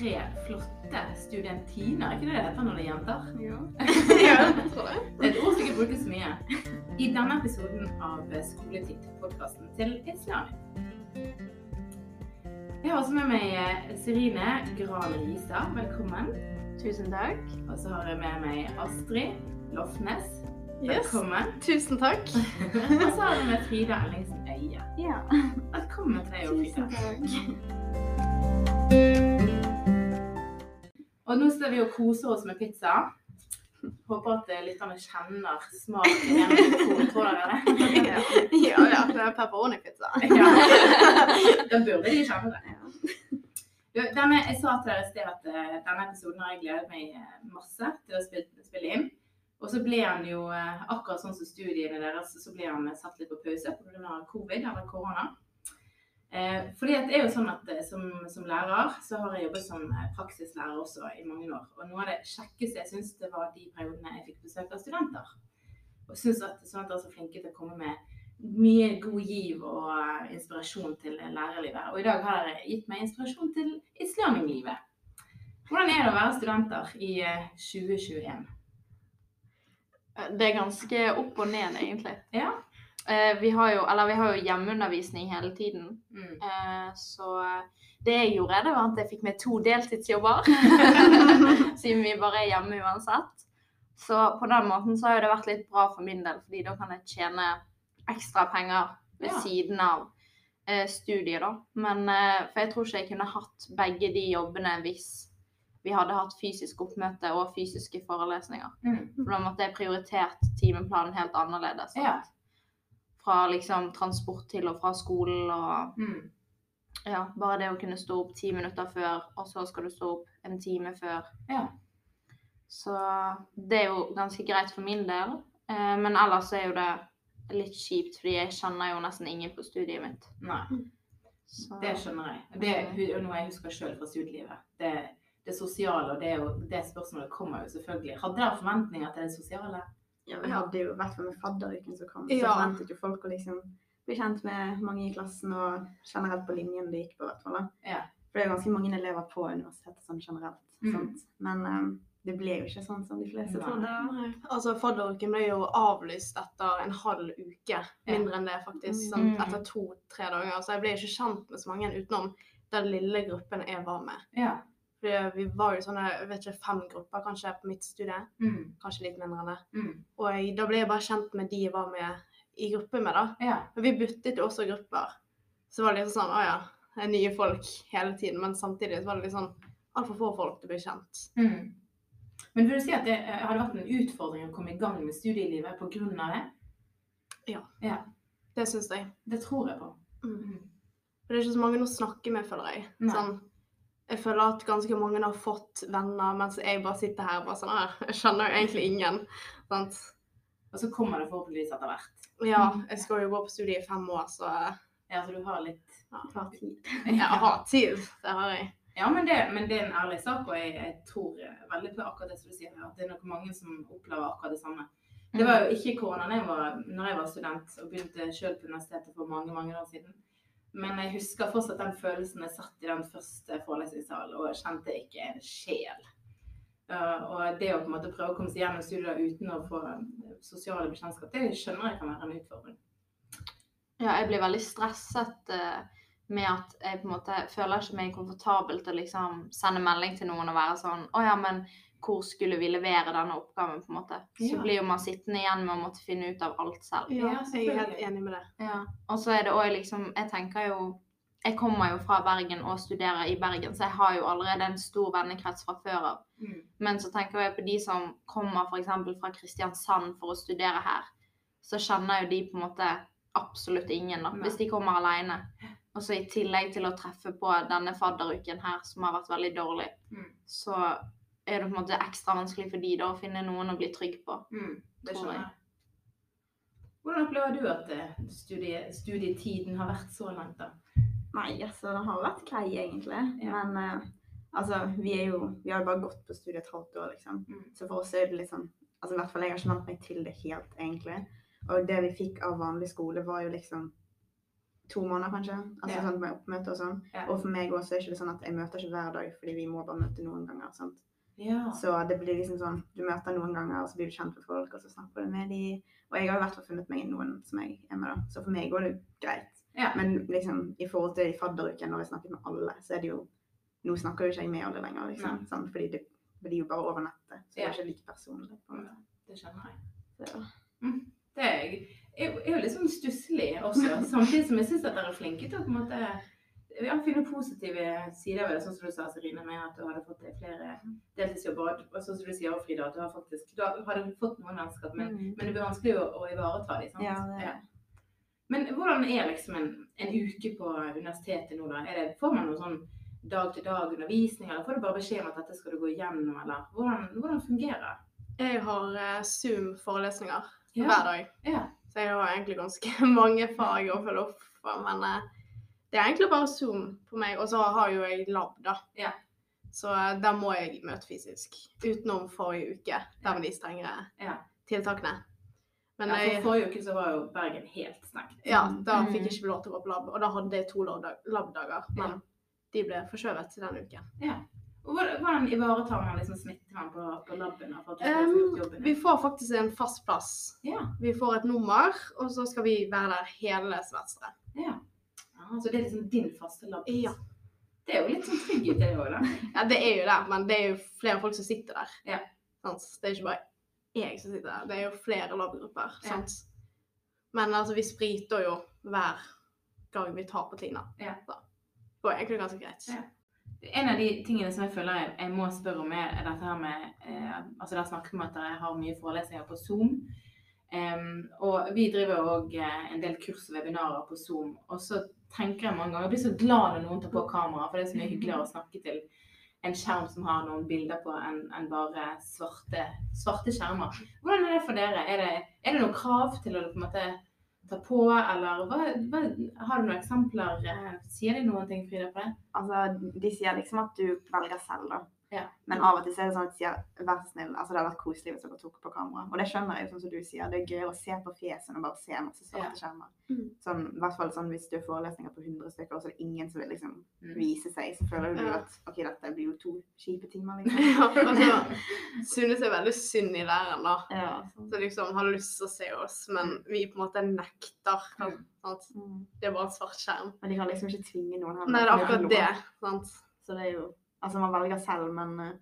tre flotte studentiner, er ikke det det heter når det er jenter? Ja. Ja, jeg tror det. Det er et ord som ikke brukes mye. I denne episoden av Skoletitt-podkasten til Islam. Jeg har også med meg eh, Serine Gran Risa. Velkommen. Tusen takk. Og så har jeg med meg Astrid Lofnes. Yes. Velkommen. Tusen takk. Og så har jeg med Frida Ellingsen Øie. ja. Velkommen til deg Frida. takk. Og nå står vi og koser oss med pizza. Håper at eh, lytterne kjenner smaken gjennom mikrofonen. Tror dere det? Ja, ja, det er pepperoni-pizza. Ja. Den burde de kjenne det. Denne, jeg sa til dere i sted at eh, denne episoden har jeg gledet meg eh, masse til å spille, spille inn. Og så ble han jo, akkurat sånn som studiene deres, så ble han satt litt på pause pga. covid eller korona. Eh, fordi det er jo sånn at eh, som, som lærer så har jeg jobbet som eh, praksislærer også i mange år. Og noe av det kjekkeste jeg syns det var de periodene jeg fikk besøk av studenter. Og syns at studenter er så flinke til å komme med mye god giv og eh, inspirasjon til lærerlivet. Og i dag har dere gitt meg inspirasjon til islaming-livet. Hvordan er det å være studenter i eh, 2021? Det er ganske opp og ned, egentlig. Ja. Eh, Vi har jo, eller vi har jo hjemmeundervisning hele tiden. Mm. Eh, Så det jeg gjorde, det var at jeg fikk med to deltidsjobber. Siden vi bare er hjemme uansett. Så på den måten så har det vært litt bra for min del, fordi da kan jeg tjene ekstra penger ved Ja. siden av eh, studiet, da. Men eh, for jeg tror ikke jeg kunne hatt begge de jobbene hvis vi hadde hatt fysisk oppmøte og fysiske forelesninger. Mm. For da måtte jeg prioritert timeplanen helt annerledes. sant? Ja. Fra liksom transport til og fra skolen og Mm. ja, bare det å kunne stå opp ti minutter før, og så skal du stå opp en time før. Ja. Så det er jo ganske greit for min del. Eh, men ellers er jo det litt kjipt, fordi jeg kjenner jo nesten ingen på studiet mitt. Nei, Så, det skjønner jeg. Det er noe jeg husker sjøl fra studielivet. Det, det sosiale og det, det spørsmålet kommer jo selvfølgelig. Hadde dere forventninger til det sosiale? Ja, vi hadde jo vært med fadderuken som kom, så forventet jo folk å liksom bli kjent med mange i klassen og generelt på linjen det gikk på. i hvert fall. da. Ja. For det er ganske mange elever på universitetet sånn generelt. Mm. Men um, det ble jo ikke sånn som de fleste Nei. trodde. Altså, Fadderuken ble jo avlyst etter en halv uke. Mindre enn det, faktisk. Sånn, Mm. etter to-tre dager. Så jeg ble ikke kjent med så mange utenom den lille gruppen jeg var med. Ja. Fordi vi var jo sånne jeg vet ikke, fem grupper kanskje på mitt studie. Mm. Kanskje litt mindre enn det. Mm. Og jeg, da ble jeg bare kjent med de jeg var med i gruppe med, da. Ja. Men vi byttet jo også grupper. Så var det liksom sånn Å ja, det nye folk hele tiden. Men samtidig så var det litt sånn altfor få folk til å bli kjent. Mm. Men vil du si at det eh, hadde vært en utfordring å komme i gang med studielivet pga. det? Ja. ja. Det syns jeg. Det tror jeg på. Mm. Mm. For det er ikke så mange å snakke med, føler jeg. Sånn, jeg føler at ganske mange har fått venner, mens jeg bare sitter her og bare sånn her. Jeg kjenner jo egentlig ingen. Sant? Og så kommer det forhåpentligvis etter hvert. Ja, jeg skal jo gå på studiet i fem år, så Ja, så du har litt ja. Tid. jeg har tid. Det har jeg. Ja, men det, men det er en ærlig sak, og jeg, jeg tror veldig på akkurat det som du sier her, at det er nok mange som opplever akkurat det samme. Det var jo ikke korona da jeg var, når jeg var student og begynte selv på universitetet for mange mange år siden. Men jeg husker fortsatt den følelsen jeg satt i den første forelesningssalen og kjente ikke en sjel. Og det å på en måte prøve å komme seg gjennom studier uten å få eh, sosiale bekjentskap, det skjønner jeg kan være en utfordring. Ja, jeg blir veldig stresset eh, med at jeg på en måte føler ikke meg komfortabel til å liksom sende melding til noen og være sånn Å ja, men hvor skulle vi levere denne oppgaven, på en måte? Så Ja. blir jo man sittende igjen med å måtte finne ut av alt selv. Ja, jeg er helt enig med det. Ja. Og så er det òg liksom Jeg tenker jo Jeg kommer jo fra Bergen og studerer i Bergen, så jeg har jo allerede en stor vennekrets fra før av. Mm. Men så tenker jeg på de som kommer f.eks. fra Kristiansand for å studere her. Så kjenner jo de på en måte absolutt ingen, da, Nei. hvis de kommer alene. Og så i tillegg til å treffe på denne fadderuken her, som har vært veldig dårlig, Mm. så er det på en måte ekstra vanskelig for de da å finne noen å bli trygg på. Mm, det Tror skjønner jeg. jeg. Hvordan opplever du at eh, studie, studietiden har vært så langt, da? Nei, altså, det har vært grei, egentlig. Ja. Men uh, altså, vi er jo Vi har jo bare gått på studiet et halvt år, liksom. Mm. Så for oss er det sånn Altså, i hvert fall jeg har ikke vant meg til det helt, egentlig. Og det vi fikk av vanlig skole, var jo liksom to måneder, kanskje. Altså Ja. sånn med oppmøte og sånn. Ja. Og for meg også er ikke sånn at jeg møter ikke hver dag, fordi vi må bare møte noen ganger. sant? Ja. Så det blir liksom sånn, du møter noen ganger, og så blir du kjent med folk, og så snakker du med de. Og jeg har i hvert fall funnet meg noen som jeg er med, da. Så for meg går det greit. Ja. Men liksom, i forhold til i fadderuken, når jeg snakket med alle, så er det jo Nå snakker jo ikke jeg med alle lenger, liksom. Ja. Sånn, Fordi det blir jo bare over nettet. Så det er ikke like personlig. på en måte. Det skjønner jeg. Så, Det er, jeg er jo litt sånn stusslig også, samtidig som jeg syns at dere er flinke til å på en måte ja, finne positive sider ved det, sånn som du sa, Serine, med at du hadde fått deg flere deltidsjobber. Og sånn som du sier, Frida, at du har faktisk du hadde fått noen vennskap, men, Mm. men det blir vanskelig å, å ivareta dem. sant? Ja, det er Ja. Men hvordan er liksom en, en uke på universitetet nå, da? Er det, får man noe sånn dag-til-dag-undervisning, eller får du bare beskjed om at dette skal du gå igjennom, eller hvordan, hvordan fungerer? Jeg har eh, Zoom-forelesninger Ja. hver dag. Ja. Så jeg har egentlig ganske mange fag å følge opp for. Men eh, det er egentlig bare Zoom på meg. Og så har jo jeg lab, da. Ja. Så eh, der må jeg møte fysisk. Utenom forrige uke, der med de strengere Ja. tiltakene. Men ja, for forrige uke så var jo Bergen helt stengt. ja, da Mm. fikk jeg ikke lov til å gå på lab. Og da hadde jeg to lab- lab-dager. Men Ja. de ble forskjøvet til denne uken. Og Hvordan, ivaretar man liksom smittevern på, på laben? jobben? Vi får faktisk en fast plass. Ja. Vi får et nummer, og så skal vi være der hele semesteret. Så det er liksom din faste labb? Ja. Det er jo litt sånn trygghet, det òg, da. Ja, det er jo det, men det er jo flere folk som sitter der. Ja. Det er ikke bare jeg som sitter der, det er jo flere labgrupper. Ja. Men altså, vi spriter jo hver gang vi tar på Tina. Ja. Så det går egentlig ganske greit. Ja. En av de tingene som jeg føler jeg, jeg må spørre om, er dette her med eh, Altså, der snakker vi om at dere har mye forelesninger på Zoom. Um, og vi driver òg eh, en del kurs og webinarer på Zoom. Og så tenker jeg mange ganger Jeg blir så glad når noen tar på kamera, for det er så mye hyggeligere å snakke til en skjerm som har noen bilder på, enn en bare svarte, svarte skjermer. Hvordan er det for dere? Er det, er det noen krav til å på måte ta på, eller hva, hva, har du noen eksempler? eh, Sier de noen ting, Frida, på det? altså, de sier liksom at du velger selv, da. Ja. Men av og til så er det sånn at de sier vær så snill. Altså, det hadde vært koselig hvis dere tok på kamera. Og det skjønner jeg, sånn som du sier. Det er gøy å se på fjesene og bare se masse svarte Ja. skjermer. Mm. Sånn, I hvert fall sånn hvis du har forelesninger på 100 stykker, og så er det ingen som vil liksom Mm. vise seg, så føler du Ja. at OK, dette blir jo to kjipe timer, liksom. Ja, altså, synes er veldig synd i læreren, da. Ja, sånn. Så liksom har lyst til å se oss, men vi på en måte nekter. Mm. Sant? Mm. Det er bare en svart skjerm. Men de kan liksom ikke tvinge noen her. Nei, det er akkurat det. Sant? Så det er jo Altså, man velger selv, men eh,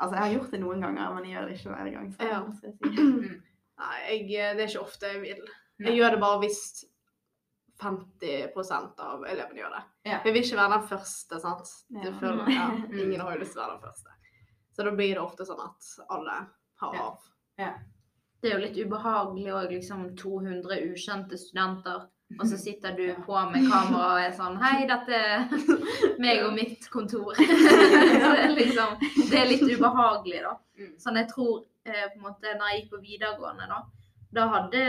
Altså, jeg har gjort det noen ganger, men jeg gjør det ikke hver gang. Så, Ja. skal jeg si. Nei, jeg, det er ikke ofte jeg vil. Jeg gjør det bare hvis 50% av elevene gjør det. Ja. Jeg vil ikke være den første, sant. Du Ja. føler, ja, ingen har jo lyst til å være den første. Så da blir det ofte sånn at alle har Ja. av. Det er jo litt ubehagelig òg, liksom 200 ukjente studenter, og så sitter du på med kamera og er sånn Hei, dette er meg og mitt kontor. så det er liksom Det er litt ubehagelig, da. Mm. Sånn jeg tror eh, på en måte Når jeg gikk på videregående, da, da hadde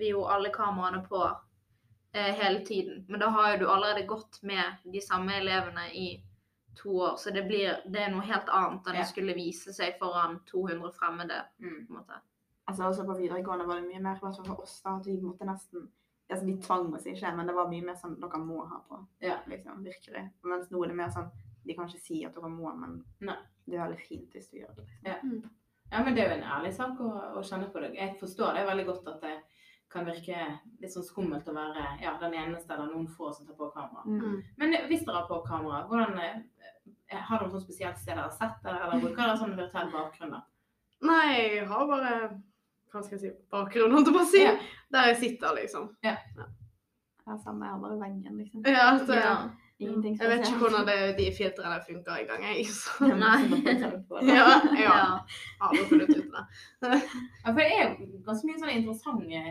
vi jo alle kameraene på eh, hele tiden. Men da har jo du allerede gått med de samme elevene i to år, så det blir det er noe helt annet enn å skulle vise seg foran 200 fremmede. Mm. på en måte. Altså, også på videregående var det mye mer, i for oss, da, at vi måtte nesten Altså, de tvang oss ikke, men det var mye mer sånn dere må ha på. Ja. Liksom, virkelig. Mens nå er det mer sånn De kan ikke si at dere må, men Nei. det er veldig fint hvis du gjør det. Liksom. Ja. Ja, men det er jo en ærlig sak å, å kjenne på det. Jeg forstår det veldig godt at det kan virke litt sånn skummelt å være ja, den eneste eller noen få som tar på kamera. Mm. Men hvis dere har på kamera, hvordan eh, har dere noe sånn spesielt sted dere har sett det, eller bruker dere sånn virtuell bakgrunn? da? Nei, jeg har bare hva skal jeg si, bakgrunn, holdt jeg på å si. Ja. Der jeg sitter, liksom. Ja, samme. Jeg har bare veggen, liksom. Ja, altså, Ja. Ingenting Jeg vet ikke hvordan det, de filtrene funker engang, jeg. Så. Nei. Ja, ja. Ja. Har funnet ut det? Ja, for det er ganske mye sånn interessant, eh,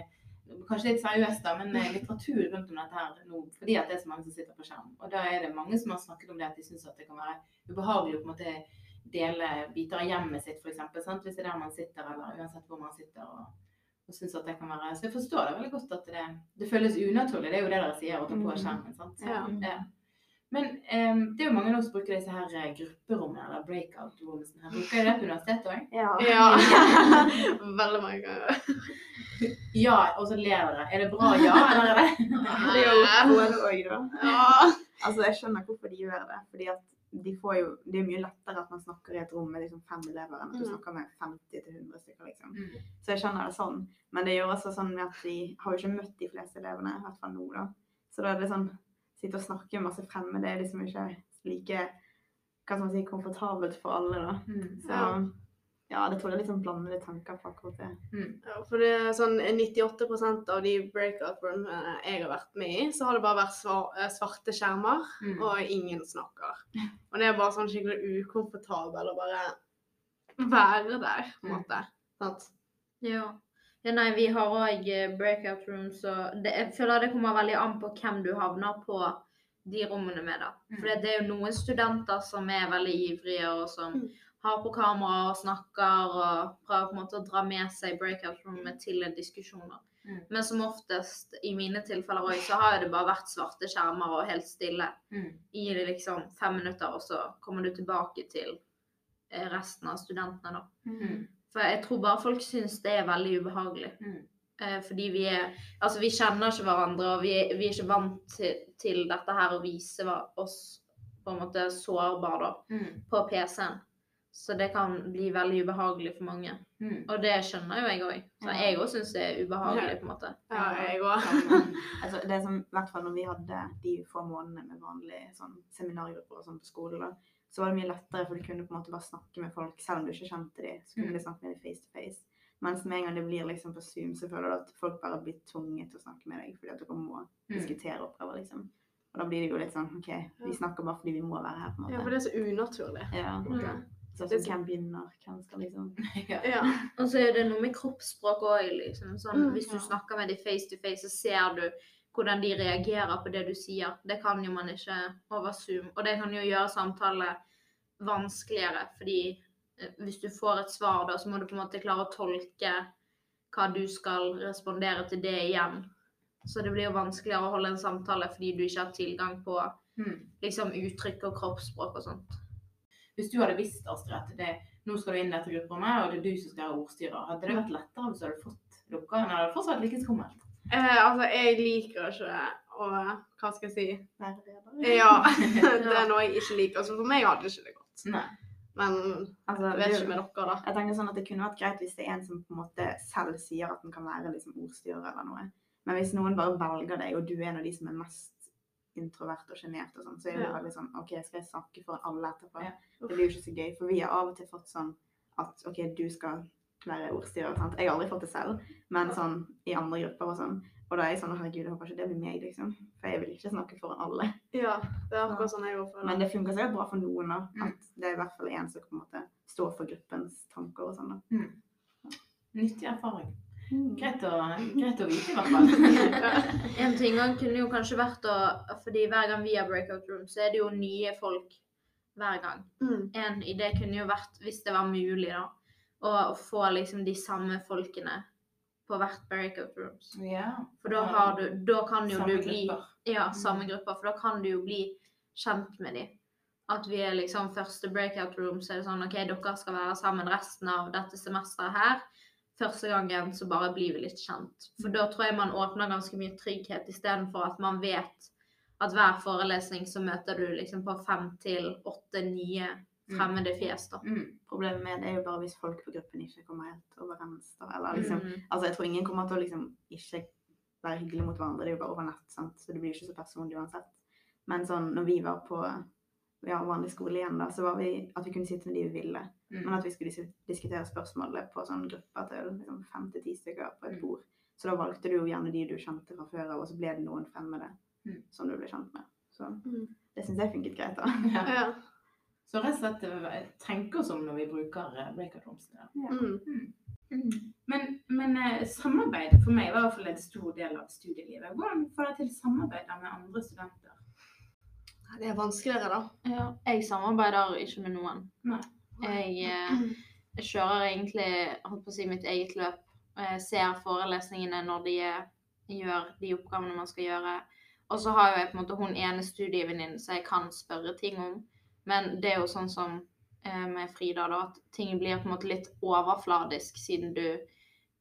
kanskje litt seriøst da, men eh, litteratur rundt om dette her nå, fordi at det er så mange som sitter på skjerm. Og da er det mange som har snakket om det at de syns det kan være ubehagelig å på en måte dele biter av hjemmet sitt, f.eks. Hvis det er der man sitter, eller uansett hvor man sitter. og, og synes at det kan være, Så jeg forstår det veldig godt at det, det føles unaturlig. Det er jo det dere sier, å ta på Mm. skjermen. sant? Ja. Ja. Men um, det er jo mange nå som bruker disse her eh, grupperommene, eller breakout-rommene. her. Bruker dere det på universitetet òg? Ja. Ja. Veldig mange ganger. Ja, og så ler dere. Er det bra ja, eller er det Det er jo både og, da. Ja. Altså, jeg skjønner hvorfor de gjør det. fordi at de får jo, Det er mye lettere at man snakker i et rom med liksom fem elever enn at du Mm. snakker med 50-100 stykker. liksom. Mm. Så jeg skjønner det sånn. Men det gjør også sånn at de har jo ikke møtt de fleste elevene, i hvert fall nå. da. Så da er det sånn Sitte og snakke med masse fremmede er liksom ikke like hva skal man si, komfortabelt for alle. da. Mm. Så ja, det tror jeg er litt sånn tanker på akkurat det. Mm. Ja, for det er sånn 98% av de breakout roomene jeg har vært med i, så har det bare vært eh, svarte skjermer, Mm. og ingen snakker. Og det er bare sånn skikkelig ukomfortabel å bare være der, på en Mm. måte. Sant? Ja. ja. Nei, vi har òg breakout rooms, og det, jeg føler det kommer veldig an på hvem du havner på de rommene med, da. For Mm. det er jo noen studenter som er veldig ivrige, og som Mm. Har på kamera og snakker og prøver på en måte å dra med seg breakout-rommet til en diskusjon. Mm. Men som oftest, i mine tilfeller òg, så har det bare vært svarte skjermer og helt stille Mm. i det liksom fem minutter, og så kommer du tilbake til eh, resten av studentene, da. Mm. For jeg tror bare folk syns det er veldig ubehagelig. Mm. Eh, fordi vi er Altså, vi kjenner ikke hverandre, og vi er, vi er ikke vant til, til dette her å vise oss på en måte sårbare, da, Mm. på PC-en. Så det kan bli veldig ubehagelig for mange. Mm. Og det skjønner jo jeg òg. Så Ja. jeg òg syns det er ubehagelig, på en måte. Ja, jeg òg. Altså, det som, i hvert fall når vi hadde de få månedene med vanlige sånn, seminargrupper og sånn på skole, da, så var det mye lettere, for du kunne på en måte bare snakke med folk, selv om du ikke kjente dem, så kunne Mm. du snakke med dem face to face. Mens med en gang det blir liksom på Zoom, så føler du at folk bare blir tvunget til å snakke med deg, fordi at dere må Mm. diskutere oppgaver, liksom. Og da blir det jo litt sånn, ok, vi snakker bare fordi vi må være her, på en måte. Ja, for det er så unaturlig. Ja. Mm. Så Det sånn, hvem begynner, hvem skal liksom... Ja. Ja. Og så er det noe med kroppsspråk òg, liksom. Sånn, Mm, hvis du ja. snakker med dem face to face, så ser du hvordan de reagerer på det du sier. Det kan jo man ikke over Zoom. Og det kan jo gjøre samtale vanskeligere, fordi eh, hvis du får et svar da, så må du på en måte klare å tolke hva du skal respondere til det igjen. Så det blir jo vanskeligere å holde en samtale fordi du ikke har tilgang på Mm. liksom uttrykk og kroppsspråk og sånt. Hvis du hadde visst, Astrid, at det, nå skal du inn i dette grupperommet, og det er du som skal være ordstyrer, hadde det vært lettere hvis du hadde fått lukka? eller hadde det fortsatt like skummelt? Eh, altså, jeg liker ikke å Hva skal jeg si? Leder. Ja, det er noe jeg ikke liker. Altså, for meg hadde ikke det gått. Nei. Men Altså, jeg vet ikke med dere, da. Jeg tenker sånn at Det kunne vært greit hvis det er en som på en måte selv sier at den kan være liksom ordstyrer eller noe. Men hvis noen bare velger deg, og du er en av de som er mest introvert og sjenert, og sånn, så er det veldig sånn OK, skal jeg snakke for alle etterpå? Det blir jo ikke så gøy. For vi har av og til fått sånn at OK, du skal være ordstyrer. sant? Jeg har aldri fått det selv, men sånn i andre grupper og sånn. Og da er jeg sånn herregud, jeg håper ikke det blir meg, liksom. For jeg vil ikke snakke foran alle. Ja, det er akkurat sånn jeg òg føler. Men det funker sikkert bra for noen, da. Mm. At det er i hvert fall en som på en måte står for gruppens tanker og sånn, da. Nyttig erfaring. Mm. Greit å, greit å vite, i hvert fall. En ting også kunne jo kanskje vært å Fordi hver gang vi har breakout room, så er det jo nye folk hver gang. Mm. En idé kunne jo vært, hvis det var mulig, da, å å få liksom de samme folkene på hvert breakout rooms. Yeah. For da har du Da kan jo Samme du bli grupper. Ja, samme grupper. For da kan du jo bli kjent med dem. At vi er liksom første breakout room, så er det sånn OK, dere skal være sammen resten av dette semesteret her. Første gangen så bare blir vi litt kjent. For da tror jeg man åpner ganske mye trygghet, istedenfor at man vet at hver forelesning så møter du liksom på fem til åtte nye fremmede fjes, da. Mm. Problemet med det er jo bare hvis folk på gruppen ikke kommer helt overens. Da. Eller liksom, Mm. altså jeg tror ingen kommer til å liksom ikke være hyggelig mot hverandre. Det er jo bare over nett, sant? så det blir ikke så personlig uansett. Men sånn, når vi var på ja, vanlig skole igjen, da, så var vi at vi kunne sitte med de vi ville. Men Mm. at vi skulle diskutere spørsmålet på sånn grupper til liksom fem til ti stykker på et Mm. bord. Så da valgte du jo gjerne de du kjente fra før av, og så ble det noen fremmede Mm. som du ble kjent med. Så Mm. det syns jeg funket greit, da. Ja. Ja. Så rett og slett eh, tenke oss om når vi bruker breakout rooms. Ja. Mm. Men, men eh, samarbeid for meg var i hvert fall en stor del av studielivet. Hvordan får dere til samarbeid med andre studenter? Det er vanskeligere, da. Ja, jeg samarbeider ikke med noen. Nei. Jeg, eh, jeg kjører egentlig holdt på å si, mitt eget løp. Jeg ser forelesningene når de eh, gjør de oppgavene man skal gjøre. Og så har jo jeg på en måte hun ene studievenninnen som jeg kan spørre ting om. Men det er jo sånn som eh, med Frida, da, at ting blir på en måte litt overfladisk siden du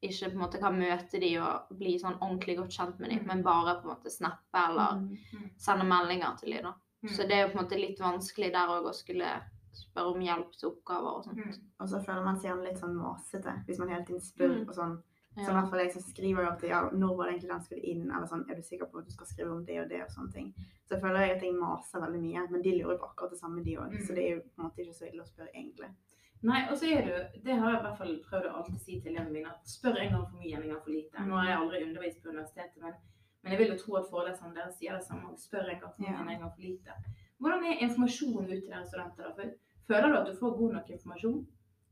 ikke på en måte kan møte de og bli sånn ordentlig godt kjent med de, Mm. men bare på en måte snappe eller Mm. sende meldinger til de da. Mm. Så det er jo på en måte litt vanskelig der òg å skulle spørre om hjelp til oppgaver og sånt. Mm. Og så føler man seg gjerne litt sånn masete hvis man hele tiden spør Mm. og sånn. Så i hvert fall jeg som skriver jo alltid ja, når var det egentlig den skulle inn, eller sånn, er du sikker på at du skal skrive om det og det og sånne ting. Så jeg føler jeg at jeg maser veldig mye, men de lurer jo på akkurat det samme de òg. Mm. Så det er jo på en måte ikke så ille å spørre egentlig. Nei, og så er det det har jeg i hvert fall prøvd å alltid si til elevene mine, at spør en gang for mye en gang for lite. Nå har jeg aldri undervist på universitetet, men, men jeg vil jo tro at foreleserne deres sier det samme, òg. spør en gang for mye en gang for lite. Hvordan er informasjonen ut til dere studenter da? Føler du at du får god nok informasjon?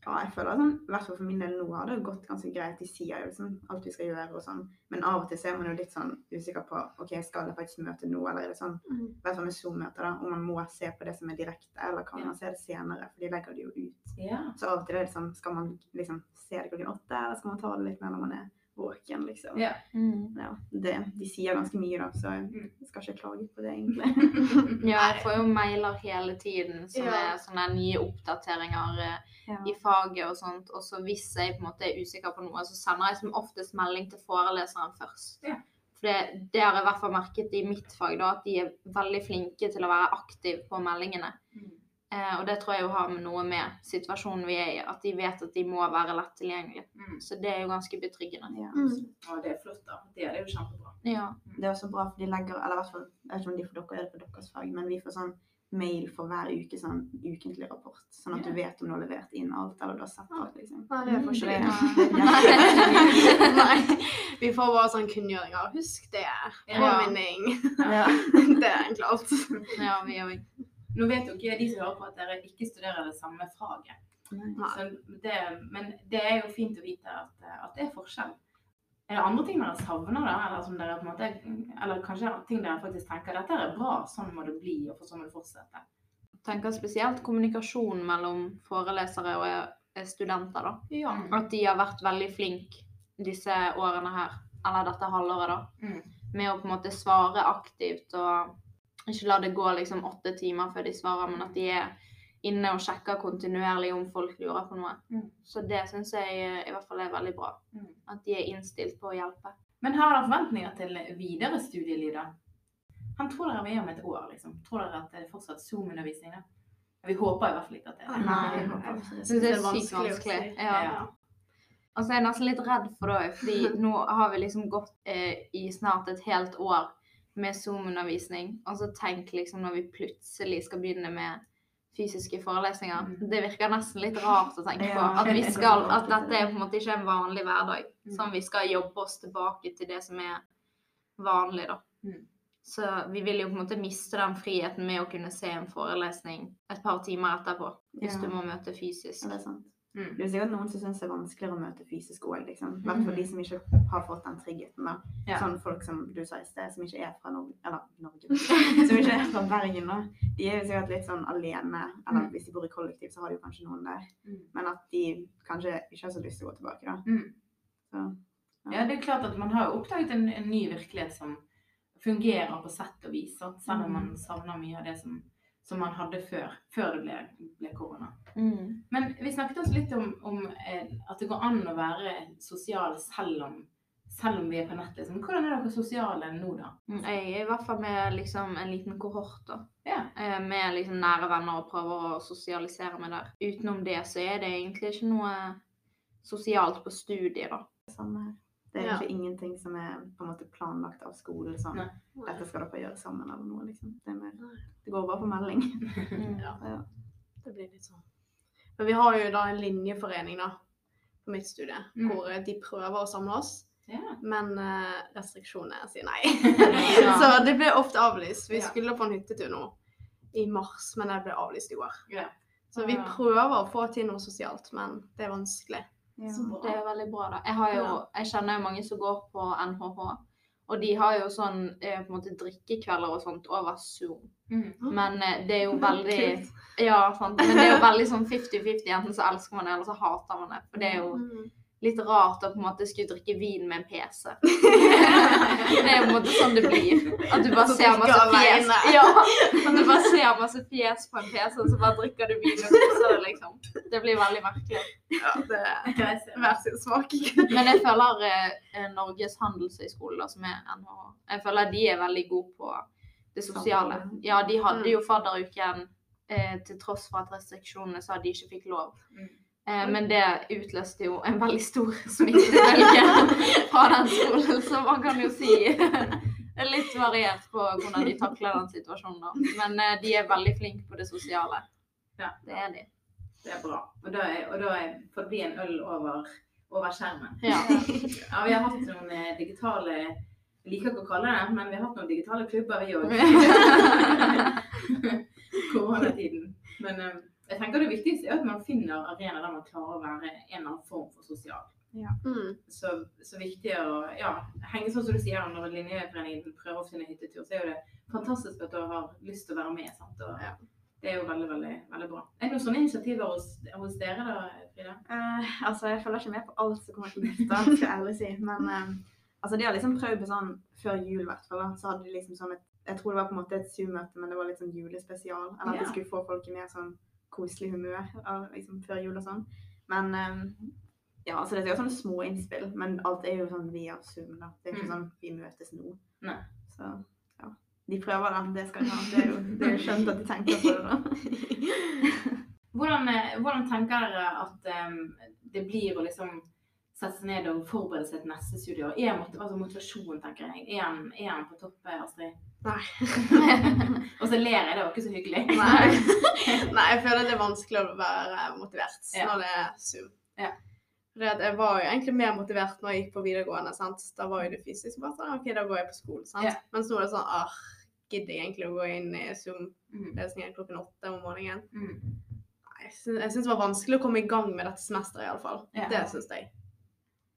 Ja, jeg føler sånn, i hvert fall for min del nå har det gått ganske greit. Sier jo liksom alt vi skal gjøre og sånn. Men av og til så er man jo litt sånn usikker på ok, skal jeg faktisk møte nå, eller er det sånn Mm. Hvert fall med Zoom-møter, da, om man må se på det som er direkte, eller kan Ja. man se det senere, for de legger det jo ut. Ja. Så av og til er det sånn, skal man liksom se det klokken åtte, eller skal man ta det litt mer når man er våken, liksom. Ja. Mm. Ja, det, de sier ganske mye da, så Mm. jeg skal ikke klage på det egentlig. Ja, jeg får jo mailer hele tiden som Ja. er sånne nye oppdateringer eh, Ja. i faget og sånt. Og så hvis jeg på en måte er usikker på noe, så sender jeg som oftest melding til foreleseren først. Ja. For det, det har jeg i hvert fall merket i mitt fag, da, at de er veldig flinke til å være aktive på meldingene. Mm. Eh, og det tror jeg jo har med noe med situasjonen vi er i, at de vet at de må være lett tilgjengelige. Mm. Så det er jo ganske betryggende. Ja. Mm. Og det er flott, da. Det er det jo kjempebra. Ja. Det er også bra, for de legger, eller i hvert fall, jeg vet ikke om de for dere er det på deres fag, men vi får sånn mail for hver uke, sånn ukentlig rapport, sånn at du vet om du har levert inn alt, eller du har sett alt, liksom. Nei, det er for ikke det- vi. Nei, vi får bare sånn kunngjøringer. Husk det. Ja. Påminning. Ja. Det er egentlig alt. ja, vi òg. Nå vet jo ikke de som hører på at dere ikke studerer det samme faget. Det, men det er jo fint å vite at, at det er forskjell. Er det andre ting dere savner, da? Eller, som dere måte, eller kanskje ting dere faktisk tenker dette er bra, sånn må det bli, og sånn må det fortsette? tenker spesielt kommunikasjon mellom forelesere og eh, studenter, da. Ja. At de har vært veldig flinke disse årene her, eller dette halvåret, da. Mm. Med å på en måte svare aktivt og ikke la det gå liksom åtte timer før de svarer, men at de er inne og sjekker kontinuerlig om folk lurer på noe. Mm. Så det syns jeg i hvert fall er veldig bra. Mm. At de er innstilt på å hjelpe. Men har dere forventninger til videre studieliv, da? Han tror dere er med om et år, liksom. Tror dere at det er fortsatt Zoom-undervisning, da? Vi håper i hvert fall ikke at det er. Nei, jeg håper ikke det. Jeg det er sykt vanskelig. Ja. Ja. Og så er jeg nesten litt redd for det òg, fordi nå har vi liksom gått eh, i snart et helt år med Zoom-undervisning. Og så tenk liksom når vi plutselig skal begynne med fysiske forelesninger. Mm. Det virker nesten litt rart å tenke på. At, vi skal, at dette er på en måte ikke en vanlig hverdag. Mm. Sånn vi skal jobbe oss tilbake til det som er vanlig, da. Mm. Så vi vil jo på en måte miste den friheten med å kunne se en forelesning et par timer etterpå. Hvis du må møte fysisk. Ja, det er sant. Mm. Det er sikkert noen som syns det er vanskeligere å møte fysisk OL. liksom. I hvert fall de som ikke har fått den tryggheten. Ja. Sånn folk som du sa i sted, som ikke er fra Norge, eller Norge, som ikke er fra Bergen, da. De er jo sikkert litt sånn alene, eller Mm. hvis de bor i kollektiv, så har de jo kanskje noen der. Mm. Men at de kanskje ikke har så lyst til å gå tilbake, da. Mm. Så, Ja, det er klart at man har oppdaget en, en ny virkelighet som fungerer på sett og vis, sant? selv om man savner mye av det som, som man hadde før, før det ble, ble korona. Mm. Men vi snakket også litt om, om eh, at det går an å være sosial selv om, selv om vi er på nett. Liksom. Hvordan er dere sosiale nå, da? Mm, Jeg er i hvert fall med liksom en liten kohort, da. Ja. Eh, Med liksom nære venner og prøver å sosialisere meg der. Utenom det så er det egentlig ikke noe sosialt på studiet, da. samme her. Det er Ja. ikke ingenting som er på en måte planlagt av skolen, sånn. Nei. Dette skal dere gjøre sammen, eller noe, liksom. Det, er mer, det går bare på melding. Mm. Ja. Ja. Det blir litt sånn. Men vi har jo da en linjeforening da, på mitt studie, Mm. hvor eh, de prøver å samle oss, Yeah. men uh, restriksjonene sier nei. Så det ble ofte avlyst. Vi skulle på en hyttetur nå i mars, men det ble avlyst i år. Yeah. Så vi Ah. prøver å få til noe sosialt, men det er vanskelig. Ja. Så. Det er jo veldig bra, da. Jeg, har jo, jeg kjenner jo mange som går på NHH. Og de har jo sånn eh, på en måte drikkekvelder og sånt over Zoom. Mm. Men eh, det er jo veldig Ja, sant. Men det er jo veldig sånn 50-50. Enten så elsker man det, eller så hater man det. For det er jo Mm. litt rart å på en måte skulle drikke vin med en PC. Det er på en måte sånn det blir. At du bare ser masse fjes. Ja, at du bare ser masse fjes på en PC, og så bare drikker du vin og koser deg. Det blir veldig merkelig. Ja, det er hver sin smak. Men jeg føler eh, Norges handelshøyskole, som er NHH, jeg føler de er veldig gode på det sosiale. Ja, de hadde jo fadderuken eh, til tross for at restriksjonene sa de ikke fikk lov. Mm. Eh, men det utløste jo en veldig stor smittebølge fra den skolen, så man kan jo si litt variert på hvordan de takler den situasjonen. da. Men eh, de er veldig flinke på det sosiale. Ja. Det er de. Det er bra. Og da, er, og da er, får det bli en øl over, over skjermen. Ja. Ja, vi har hatt noen eh, digitale Jeg liker ikke å kalle det men vi har hatt noen digitale klubber, vi òg. Koronatiden. Men eh, jeg tenker det viktigste er at man finner arenaer der man klarer å være en eller annen form for sosial. Mm. Så, så viktig å ja, henge sånn som du sier, når Linjeforeningen prøver å finne hyttetur, så er jo det fantastisk at du har lyst til å være med. Sant? Og Ja. Det er jo veldig, veldig, veldig bra. Er det noen sånne initiativer hos, hos dere da, Frida? Eh, altså, jeg følger ikke med på alt som kommer til da, skal jeg ærlig si. Men eh, altså, de har liksom prøvd på sånn før jul, i hvert fall. Så hadde de liksom sånn et Jeg tror det var på en måte et Zoom-møte, men det var litt sånn julespesial. Eller at Ja. de skulle få folk i mer sånn koselig humør liksom, før jul og sånn. Men eh, ja, altså det er jo sånne små innspill, men alt er jo sånn via Zoom. da. Det er ikke Mm. sånn vi møtes nå. Nei. Så ja. De prøver da, det skal de ha. Det er jo, det er jo skjønt at de tenker på det, da. Hvordan, eh, hvordan tenker dere at um, det blir å liksom sette seg ned og forberede seg til neste studieår? Er altså motivasjon, tenker jeg. Er han, er han på topp, eh, Astrid? Nei. og så ler jeg, det var ikke så hyggelig. Nei. Nei, jeg føler det er vanskelig å være motivert Ja. når det er Zoom. Ja. Jeg var jo egentlig mer motivert når jeg gikk på videregående. sant? Da var jo det fysisk bare sånn, ok, da går jeg på skolen. sant? Yeah. Men nå er det sånn, ah, gidder jeg egentlig å gå inn i Mm. Zoom-løsningen klokken åtte om morgenen? Mm. Jeg syns, det var vanskelig å komme i gang med dette semesteret iallfall. Yeah. Det syns jeg.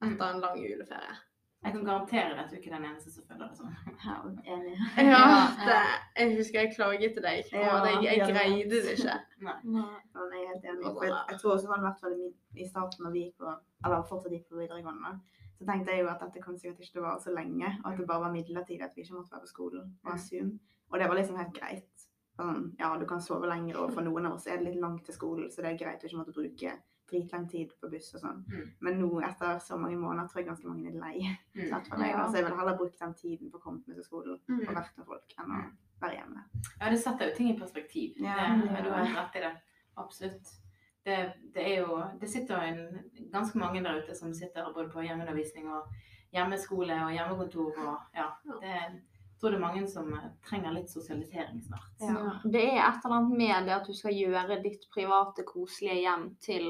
Etter en lang juleferie. Jeg kan garantere at du ikke er den eneste som føler det sånn. Ja, enig. Ja, Ja, det, jeg husker jeg klaget til deg, og jeg, jeg greide det ikke. Nei. Nei. jeg er helt enig. For jeg, tror også sånn, i hvert fall i starten når vi gikk på, eller fortsatt gikk på videregående, så tenkte jeg jo at dette kom sikkert ikke til å vare så lenge, og at det bare var midlertidig at vi ikke måtte være på skolen og Zoom. Og det var liksom helt greit. Sånn, ja, du kan sove lenger, og for noen av oss er det litt langt til skolen, så det er greit å ikke måtte bruke dritlang tid på buss og sånn. Mm. Men nå, etter så mange måneder, tror jeg ganske mange er lei. Mm. fall jeg. Ja. Så jeg vil heller bruke den tiden på å komme meg til skolen og Mm. vært med folk, enn å være hjemme. Ja, det setter jo ting i perspektiv. Ja, det, ja. Du har rett i det. Absolutt. Det, det er jo Det sitter en, ganske mange der ute som sitter både på hjemmeundervisning og hjemmeskole og hjemmekontor og ja. Det, jeg tror det er mange som eh, trenger litt sosialisering snart. Ja. Det er et eller annet med det at du skal gjøre ditt private, koselige hjem til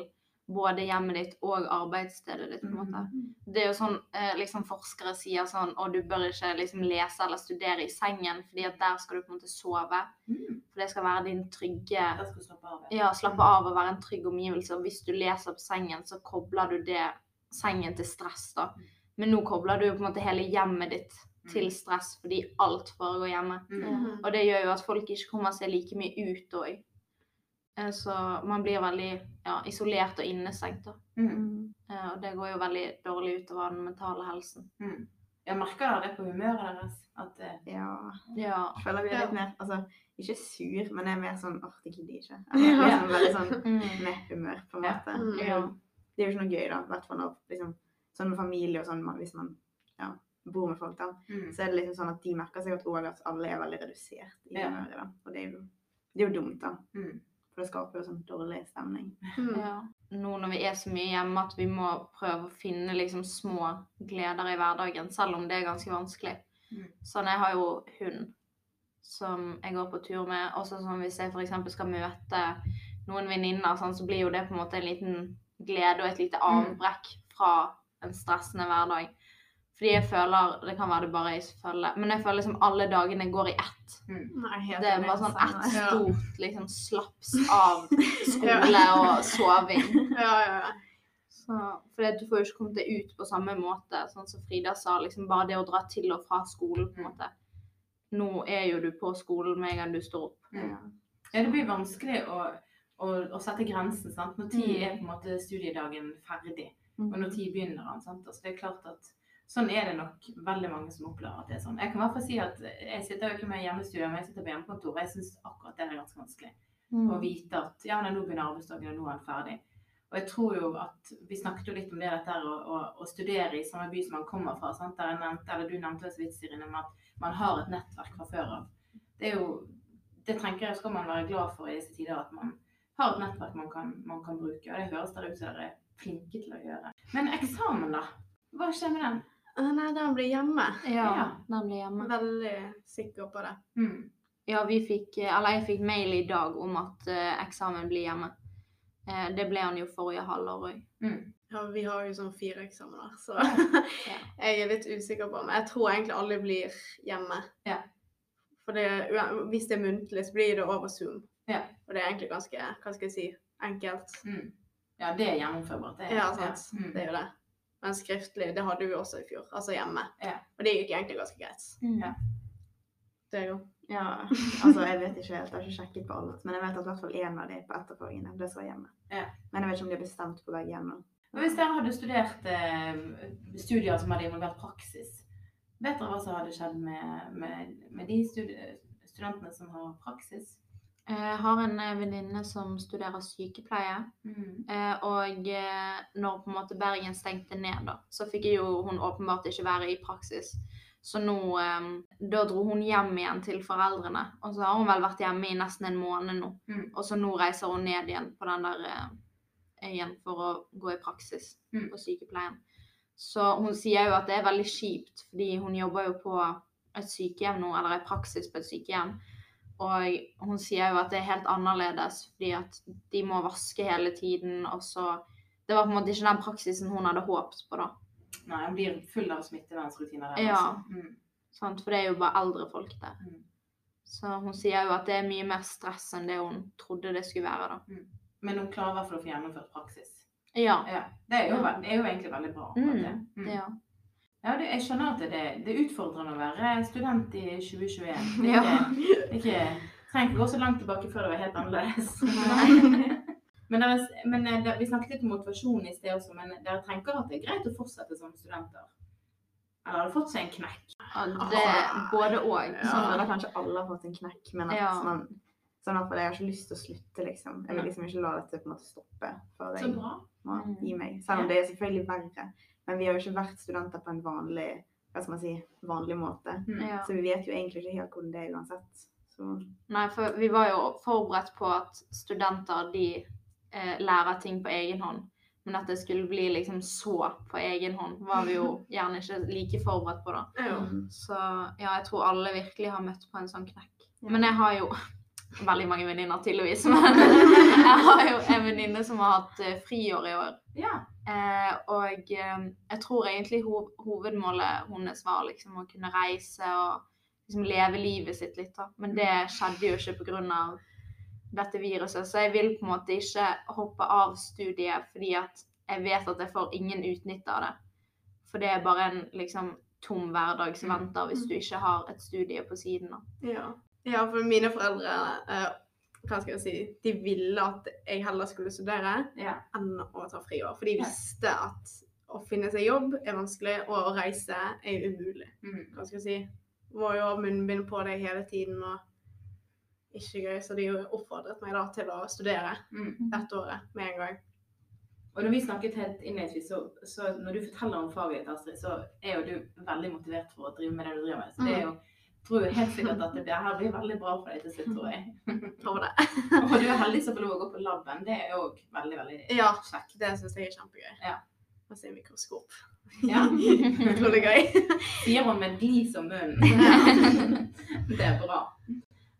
både hjemmet ditt og arbeidsstedet ditt. på en måte. Det er jo sånn eh, liksom forskere sier sånn og du bør ikke liksom lese eller studere i sengen, fordi at der skal du på en måte sove. Mm. For det skal være din trygge slappe av. Ja, slappe av og være en trygg omgivelse. Og hvis du leser på sengen, så kobler du det sengen til stress, da. Men nå kobler du jo på en måte hele hjemmet ditt til stress fordi alt foregår hjemme. Mm. Og det gjør jo at folk ikke kommer seg like mye ut òg. Så man blir veldig ja, isolert og innestengt. Mm. Eh, Og det går jo veldig dårlig utover den mentale helsen. Mm. Jeg merker dere det på humøret deres? At det Ja. Ja. Jeg føler vi er litt mer Altså, ikke sur, men jeg er mer sånn åh, det gidder jeg ikke. Eller, Ja. liksom, veldig sånn Mm. med humør, på en Ja. måte. Mm. Det, er jo, det er jo ikke noe gøy, da. I hvert fall når liksom, sånn med familie og sånn, hvis man ja, bor med folk, da. mm. Så er det liksom sånn at de merker seg at, at alle er veldig redusert i Ja. humøret. da. Og det er, jo, det er jo dumt, da. Mm. For det skaper jo sånn dårlig stemning. Mm. Ja. Nå når vi er så mye hjemme at vi må prøve å finne liksom små gleder i hverdagen, selv om det er ganske vanskelig. Mm. Sånn, jeg har jo hund som jeg går på tur med. Også sånn hvis jeg f.eks. skal møte noen venninner, sånn, så blir jo det på en måte en liten glede og et lite avbrekk fra en stressende hverdag. Fordi jeg føler Det kan være det bare jeg som føler Men jeg føler liksom alle dagene går i ett. Mm. Det er bare sånn ett stort liksom slaps av skole og soving. Ja, ja, ja. Så, fordi du får jo ikke kommet deg ut på samme måte. Sånn som Frida sa, liksom bare det å dra til og fra skolen, på en måte. Nå er jo du på skolen med en gang du står opp. Mm. Ja. Ja, det blir vanskelig å, å, å sette grensen. sant? Når tid Mm. er på en måte studiedagen ferdig? Og når tid begynner han. sant? Altså, det er klart at Sånn er det nok veldig mange som opplever at det er sånn. Jeg kan i hvert fall si at jeg sitter jo ikke med hjemmestue, men jeg sitter på hjemmekontor. Jeg syns akkurat det er ganske vanskelig. Mm. Å vite at ja, nå begynner arbeidsdagen, og nå er den ferdig. Og jeg tror jo at Vi snakket jo litt om det dette her å, å, studere i samme by som man kommer fra. sant? Der jeg nevnte, eller Du nevnte så vidt, Sirine, om at man har et nettverk fra før av. Det er jo, det tenker jeg skal man være glad for i disse tider, at man har et nettverk man kan, man kan bruke. Og det høres der ut som dere er flinke til å gjøre. Men eksamen, da? Hva skjer med den? Nei, den blir hjemme. Ja, Ja. den blir hjemme. Veldig sikker på det. Mm. Ja, vi fikk, eh, eller jeg fikk mail i dag om at uh, eksamen blir hjemme. Uh, det ble han jo forrige halvår òg. Mm. Ja, vi har jo sånn fire eksamener, så Ja. jeg er litt usikker på. Men jeg tror egentlig alle blir hjemme. Ja. For det, hvis det er muntlig, så blir det over Zoom. Ja. Og det er egentlig ganske, hva skal jeg si, enkelt. Mm. Ja, det er gjennomførbart. Det er, Ja, sant. Mm. Det er jo det. Men skriftlig, det hadde vi også i fjor. Altså hjemme. Ja. Og det gikk egentlig ganske greit. Ja. Det er jo. Ja, altså jeg vet ikke helt, jeg har ikke sjekket på alt, men jeg vet at i hvert fall en av de på etterfølgende, det skal hjemme. Ja. Men jeg vet ikke om de har bestemt på vei hjemme. Men hvis dere hadde studert eh, studier som hadde involvert praksis, vet dere hva som hadde skjedd med, med, med de studentene som har praksis? Jeg har en eh, venninne som studerer sykepleie. Mm. Eh, og eh, når på en måte Bergen stengte ned, da, så fikk jo hun åpenbart ikke være i praksis. Så nå eh, Da dro hun hjem igjen til foreldrene. Og så har hun vel vært hjemme i nesten en måned nå. Mm. Og så nå reiser hun ned igjen på den der igjen for å gå i praksis Mm. på sykepleien. Så hun sier jo at det er veldig kjipt, fordi hun jobber jo på et sykehjem nå, eller i praksis på et sykehjem. Og hun sier jo at det er helt annerledes, fordi at de må vaske hele tiden, og så Det var på en måte ikke den praksisen hun hadde håpet på, da. Nei, hun blir full av smittevernsrutiner der. Ja. Altså. Mm. Sant? For det er jo bare eldre folk der. Mm. Så hun sier jo at det er mye mer stress enn det hun trodde det skulle være, da. Men hun klarer i hvert fall å få gjennomført praksis. Ja. Ja. Det er jo, det er jo egentlig veldig bra. akkurat det. Mm, Mm. det, ja. Ja, det, jeg skjønner at det, det, er utfordrende å være student i 2021. Det er Ja. ikke, ikke, trenger ikke gå så langt tilbake før det var helt annerledes. men dere, men der, vi snakket litt om motivasjon i sted også, men dere tenker at det er greit å fortsette som studenter? Eller har det fått seg en knekk? Ja, det både og. Jeg Sånn, føler kanskje alle har fått en knekk, men at Ja. man Sånn at jeg har ikke lyst til å slutte, liksom. Jeg vil liksom ikke la dette på en måte stoppe før Så jeg må Mm. gi meg. Selv om det er selvfølgelig verre. Men vi har jo ikke vært studenter på en vanlig hva skal man si, vanlig måte. Mm. ja. Så vi vet jo egentlig ikke helt hvordan det er uansett. Så Nei, for vi var jo forberedt på at studenter de eh, lærer ting på egen hånd. Men at det skulle bli liksom så på egen hånd, var vi jo gjerne ikke like forberedt på da. Mm. Så ja, jeg tror alle virkelig har møtt på en sånn knekk. Ja. Men jeg har jo veldig mange venninner tydeligvis, men jeg har jo en venninne som har hatt eh, friår i år. Ja. Eh, og eh, jeg tror egentlig hov hovedmålet hennes var liksom å kunne reise og liksom leve livet sitt litt. da. Men det skjedde jo ikke pga. dette viruset. Så jeg vil på en måte ikke hoppe av studiet fordi at jeg vet at jeg får ingen utnytte av det. For det er bare en liksom tom hverdag som Mm. venter hvis du ikke har et studie på siden. da. Ja. ja, for mine foreldre eh, hva skal jeg si, de ville at jeg heller skulle studere ja. enn å ta friår. For de visste at å finne seg jobb er vanskelig, og å reise er umulig. Mm. Hva skal jeg si? Må jo ha munnbind på deg hele tiden og ikke gøy. Så de oppfordret meg da til å studere Mm. dette året med en gang. Og når vi snakket helt innledningsvis, så, så når du forteller om faget ditt, Astrid, så er jo du veldig motivert for å drive med det du driver med. Så det er jo tror jo helt sikkert at det blir- her blir veldig bra for deg til slutt, tror jeg. Tror det. Og du er heldig som får lov å gå på laben. Det er òg veldig, veldig Ja, kjekt. det syns jeg er kjempegøy. Ja. Og se mikroskop. Ja. Utrolig gøy. Sier hun med glis om munnen. det er bra.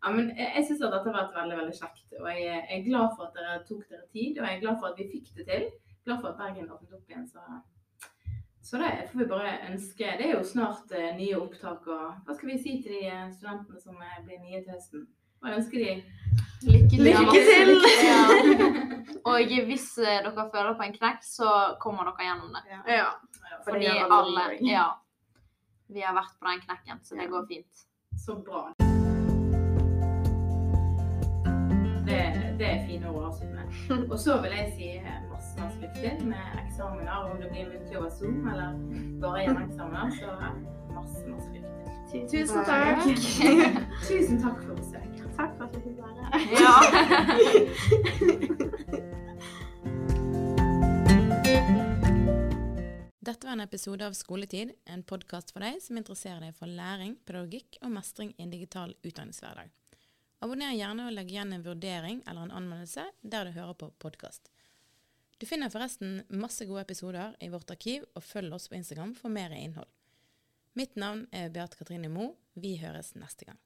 Ja, men jeg, jeg syns dette har vært veldig veldig kjekt. Og jeg jeg er glad for at dere tok dere tid, og jeg er glad for at vi fikk det til. Glad for at Bergen åpnet opp igjen. Så, så det får vi bare ønske. Det er jo snart eh, nye opptak, og hva skal vi si til de eh, studentene som eh, blir nye til høsten? Hva ønsker de? Lykke til! Lykke til! Ja. Og hvis eh, dere føler på en knekk, så kommer dere gjennom det. Ja. Ja. For Fordi det gjør alle. Ja. Vi har vært på den knekken, så det går fint. Så bra. Det Det, det er fine ord å avslutte med. Og så vil jeg si masse lykke til med eksamener, om det blir muntlig over Zoom eller bare hjemmeeksamener. Så masse, masse til. Tusen takk. Tusen takk for besøket. Takk for at jeg fikk være her. Ja. Dette var en episode av Skoletid, en podkast for deg som interesserer deg for læring, pedagogikk og mestring i en digital utdanningshverdag. Abonner gjerne og legg igjen en vurdering eller en anmeldelse der du hører på podkast. Du finner forresten masse gode episoder i vårt arkiv, og følg oss på Instagram for mer innhold. Mitt navn er Beate Katrine Moe. Vi høres neste gang.